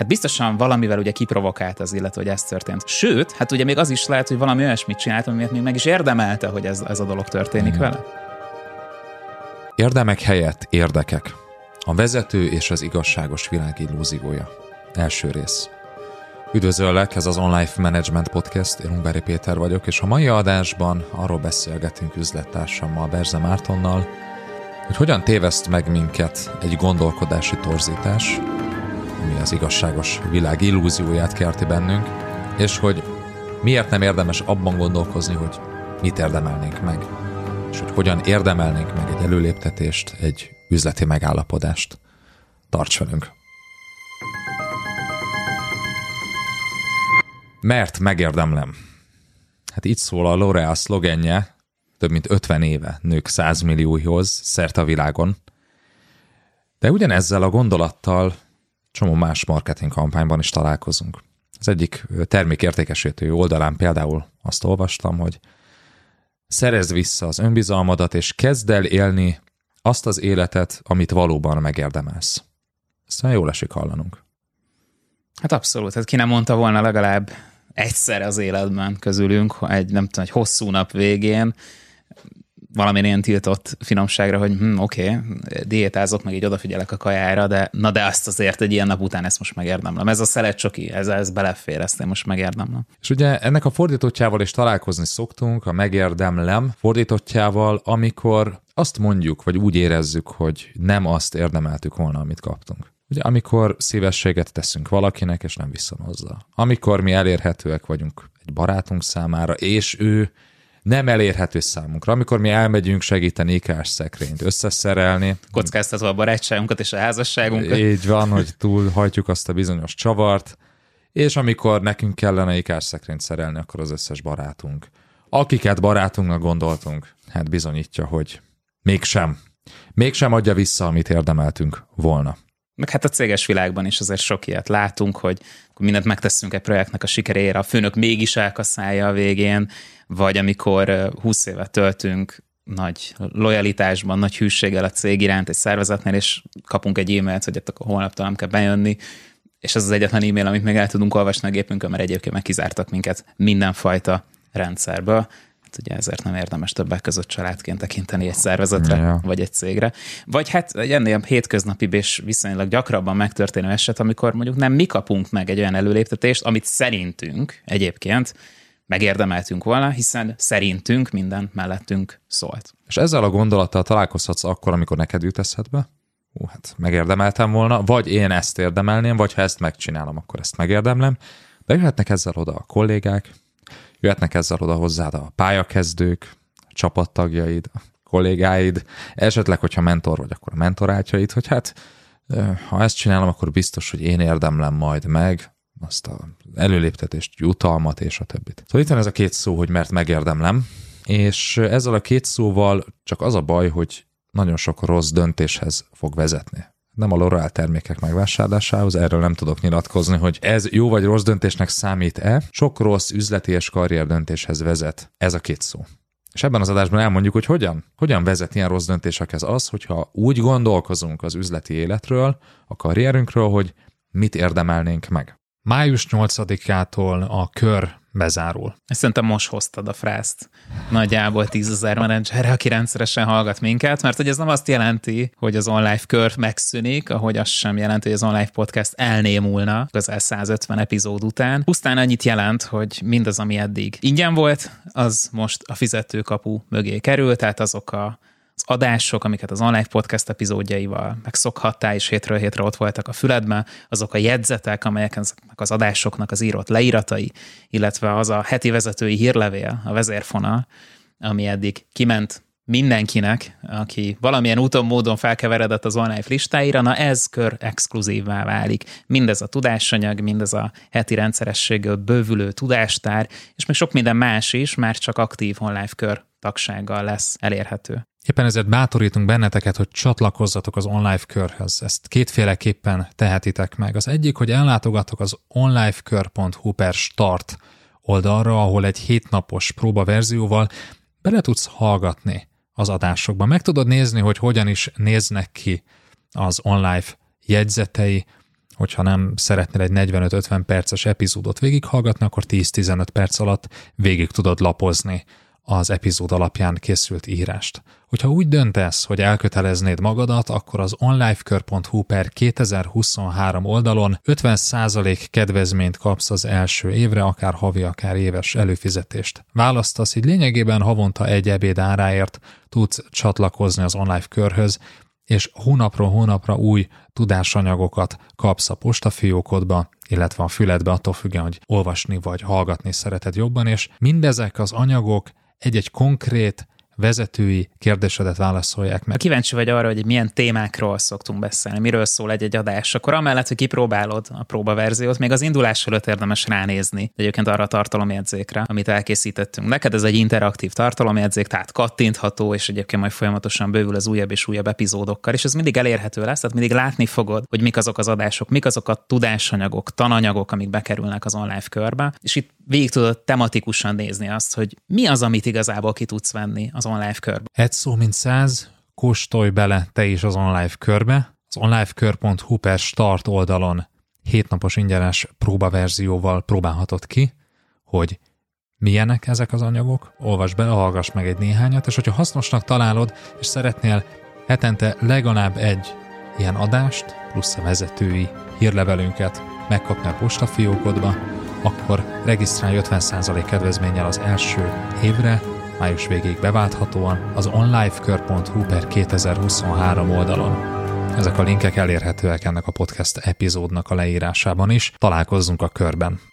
Hát biztosan valamivel ugye kiprovokált az illető, hogy ez történt. Sőt, hát ugye még az is lehet, hogy valami olyasmit csinált, amiért még meg is érdemelte, hogy ez, ez a dolog történik Igen. vele. Érdemek helyett érdekek. A vezető és az igazságos világ illúziója. Első rész. Üdvözöllek, ez az Online Management Podcast, én Ungvári Péter vagyok, és a mai adásban arról beszélgetünk üzlettársammal, Berze Mártonnal, hogy hogyan téveszt meg minket egy gondolkodási torzítás, ami az igazságos világ illúzióját kerti bennünk, és hogy miért nem érdemes abban gondolkozni, hogy mit érdemelnénk meg, és hogy hogyan érdemelnénk meg egy előléptetést, egy üzleti megállapodást. Tarts velünk! Mert megérdemlem. Hát itt szól a L'Oreal szlogenje, több mint 50 éve nők 100 millióhoz szerte a világon. De ugyanezzel a gondolattal csomó más marketing kampányban is találkozunk. Az egyik termékértékesítő oldalán például azt olvastam, hogy szerezd vissza az önbizalmadat, és kezd el élni azt az életet, amit valóban megérdemelsz. Ezt jól esik hallanunk. Hát abszolút, hát ki nem mondta volna legalább egyszer az életben közülünk, egy nem tudom, egy hosszú nap végén, valamilyen ilyen tiltott finomságra, hogy hm, oké, okay, diétázok, meg így odafigyelek a kajára, de na de azt azért egy ilyen nap után ezt most megérdemlem. Ez a szelet csoki, ez, ez belefér, ezt én most megérdemlem. És ugye ennek a fordítottjával is találkozni szoktunk, a megérdemlem fordítottjával, amikor azt mondjuk, vagy úgy érezzük, hogy nem azt érdemeltük volna, amit kaptunk. Ugye amikor szívességet teszünk valakinek, és nem viszonozza. Amikor mi elérhetőek vagyunk egy barátunk számára, és ő nem elérhető számunkra. Amikor mi elmegyünk segíteni ikás szekrényt összeszerelni. Kockáztatva a barátságunkat és a házasságunkat. Így van, hogy túlhajtjuk azt a bizonyos csavart, és amikor nekünk kellene ikás szekrényt szerelni, akkor az összes barátunk, akiket barátunknak gondoltunk, hát bizonyítja, hogy mégsem. Mégsem adja vissza, amit érdemeltünk volna. Meg hát a céges világban is azért sok ilyet látunk, hogy mindent megteszünk egy projektnek a sikeréért, a főnök mégis elkaszálja a végén, vagy amikor 20 évet töltünk nagy lojalitásban, nagy hűséggel a cég iránt egy szervezetnél, és kapunk egy e-mailt, hogy akkor holnaptól nem kell bejönni, és ez az egyetlen e-mail, amit meg el tudunk olvasni a gépünkön, mert egyébként meg kizártak minket mindenfajta rendszerből. Hát ugye ezért nem érdemes többek között családként tekinteni egy szervezetre, ja. vagy egy cégre. Vagy hát egy ennél hétköznapi és viszonylag gyakrabban megtörténő eset, amikor mondjuk nem mi kapunk meg egy olyan előléptetést, amit szerintünk egyébként megérdemeltünk volna, hiszen szerintünk minden mellettünk szólt. És ezzel a gondolattal találkozhatsz akkor, amikor neked jut eszedbe? Hú, hát megérdemeltem volna, vagy én ezt érdemelném, vagy ha ezt megcsinálom, akkor ezt megérdemlem. De jöhetnek ezzel oda a kollégák, jöhetnek ezzel oda hozzád a pályakezdők, a csapattagjaid, a kollégáid, esetleg, hogyha mentor vagy, akkor a mentorátjaid, hogy hát ha ezt csinálom, akkor biztos, hogy én érdemlem majd meg, azt a előléptetést, jutalmat és a többit. Szóval itt van ez a két szó, hogy mert megérdemlem, és ezzel a két szóval csak az a baj, hogy nagyon sok rossz döntéshez fog vezetni. Nem a L'Oreal termékek megvásárlásához, erről nem tudok nyilatkozni, hogy ez jó vagy rossz döntésnek számít-e. Sok rossz üzleti és karrier döntéshez vezet ez a két szó. És ebben az adásban elmondjuk, hogy hogyan, hogyan vezet ilyen rossz döntésekhez az, hogyha úgy gondolkozunk az üzleti életről, a karrierünkről, hogy mit érdemelnénk meg. Május 8-ától a kör bezárul. Szerintem most hoztad a frászt. Nagyjából tízezer menedzserre, aki rendszeresen hallgat minket, mert hogy ez nem azt jelenti, hogy az online kör megszűnik, ahogy az sem jelenti, hogy az online podcast elnémulna közel 150 epizód után. Pusztán annyit jelent, hogy mindaz, ami eddig ingyen volt, az most a fizetőkapu mögé kerül, tehát azok a az adások, amiket az online podcast epizódjaival megszokhattál, és hétről hétre ott voltak a füledben, azok a jegyzetek, amelyek ezeknek az adásoknak az írott leíratai, illetve az a heti vezetői hírlevél, a vezérfonal, ami eddig kiment mindenkinek, aki valamilyen úton, módon felkeveredett az online listáira, na ez kör exkluzívvá válik. Mindez a tudásanyag, mindez a heti rendszerességgel bővülő tudástár, és még sok minden más is, már csak aktív online kör tagsággal lesz elérhető. Éppen ezért bátorítunk benneteket, hogy csatlakozzatok az online körhöz. Ezt kétféleképpen tehetitek meg. Az egyik, hogy ellátogatok az onlifekör.hu per start oldalra, ahol egy hétnapos próbaverzióval bele tudsz hallgatni az adásokba. Meg tudod nézni, hogy hogyan is néznek ki az online jegyzetei, hogyha nem szeretnél egy 45-50 perces epizódot végighallgatni, akkor 10-15 perc alatt végig tudod lapozni az epizód alapján készült írást. Hogyha úgy döntesz, hogy elköteleznéd magadat, akkor az onlifekör.hu per 2023 oldalon 50% kedvezményt kapsz az első évre, akár havi, akár éves előfizetést. Választasz, így lényegében havonta egy ebéd áráért tudsz csatlakozni az online körhöz, és hónapról hónapra új tudásanyagokat kapsz a postafiókodba, illetve a füledbe, attól függően, hogy olvasni vagy hallgatni szereted jobban, és mindezek az anyagok egy-egy konkrét vezetői kérdésedet válaszolják meg. Kíváncsi vagy arra, hogy milyen témákról szoktunk beszélni, miről szól egy-egy adás, akkor amellett, hogy kipróbálod a próbaverziót, még az indulás előtt érdemes ránézni egyébként arra a tartalomjegyzékre, amit elkészítettünk. Neked ez egy interaktív tartalomjegyzék, tehát kattintható, és egyébként majd folyamatosan bővül az újabb és újabb epizódokkal, és ez mindig elérhető lesz, tehát mindig látni fogod, hogy mik azok az adások, mik azok a tudásanyagok, tananyagok, amik bekerülnek az online körbe, és itt végig tudod tematikusan nézni azt, hogy mi az, amit igazából ki tudsz venni az online körbe. Egy szó, mint száz, kóstolj bele te is az online körbe. Az onlifekör.hu per start oldalon hétnapos ingyenes próbaverzióval próbálhatod ki, hogy milyenek ezek az anyagok, olvasd be, hallgass meg egy néhányat, és hogyha hasznosnak találod, és szeretnél hetente legalább egy ilyen adást, plusz a vezetői hírlevelünket megkapni a postafiókodba, akkor regisztrálj 50% kedvezménnyel az első évre, május végéig beválthatóan az onlifekör.hu per 2023 oldalon. Ezek a linkek elérhetőek ennek a podcast epizódnak a leírásában is. Találkozzunk a körben!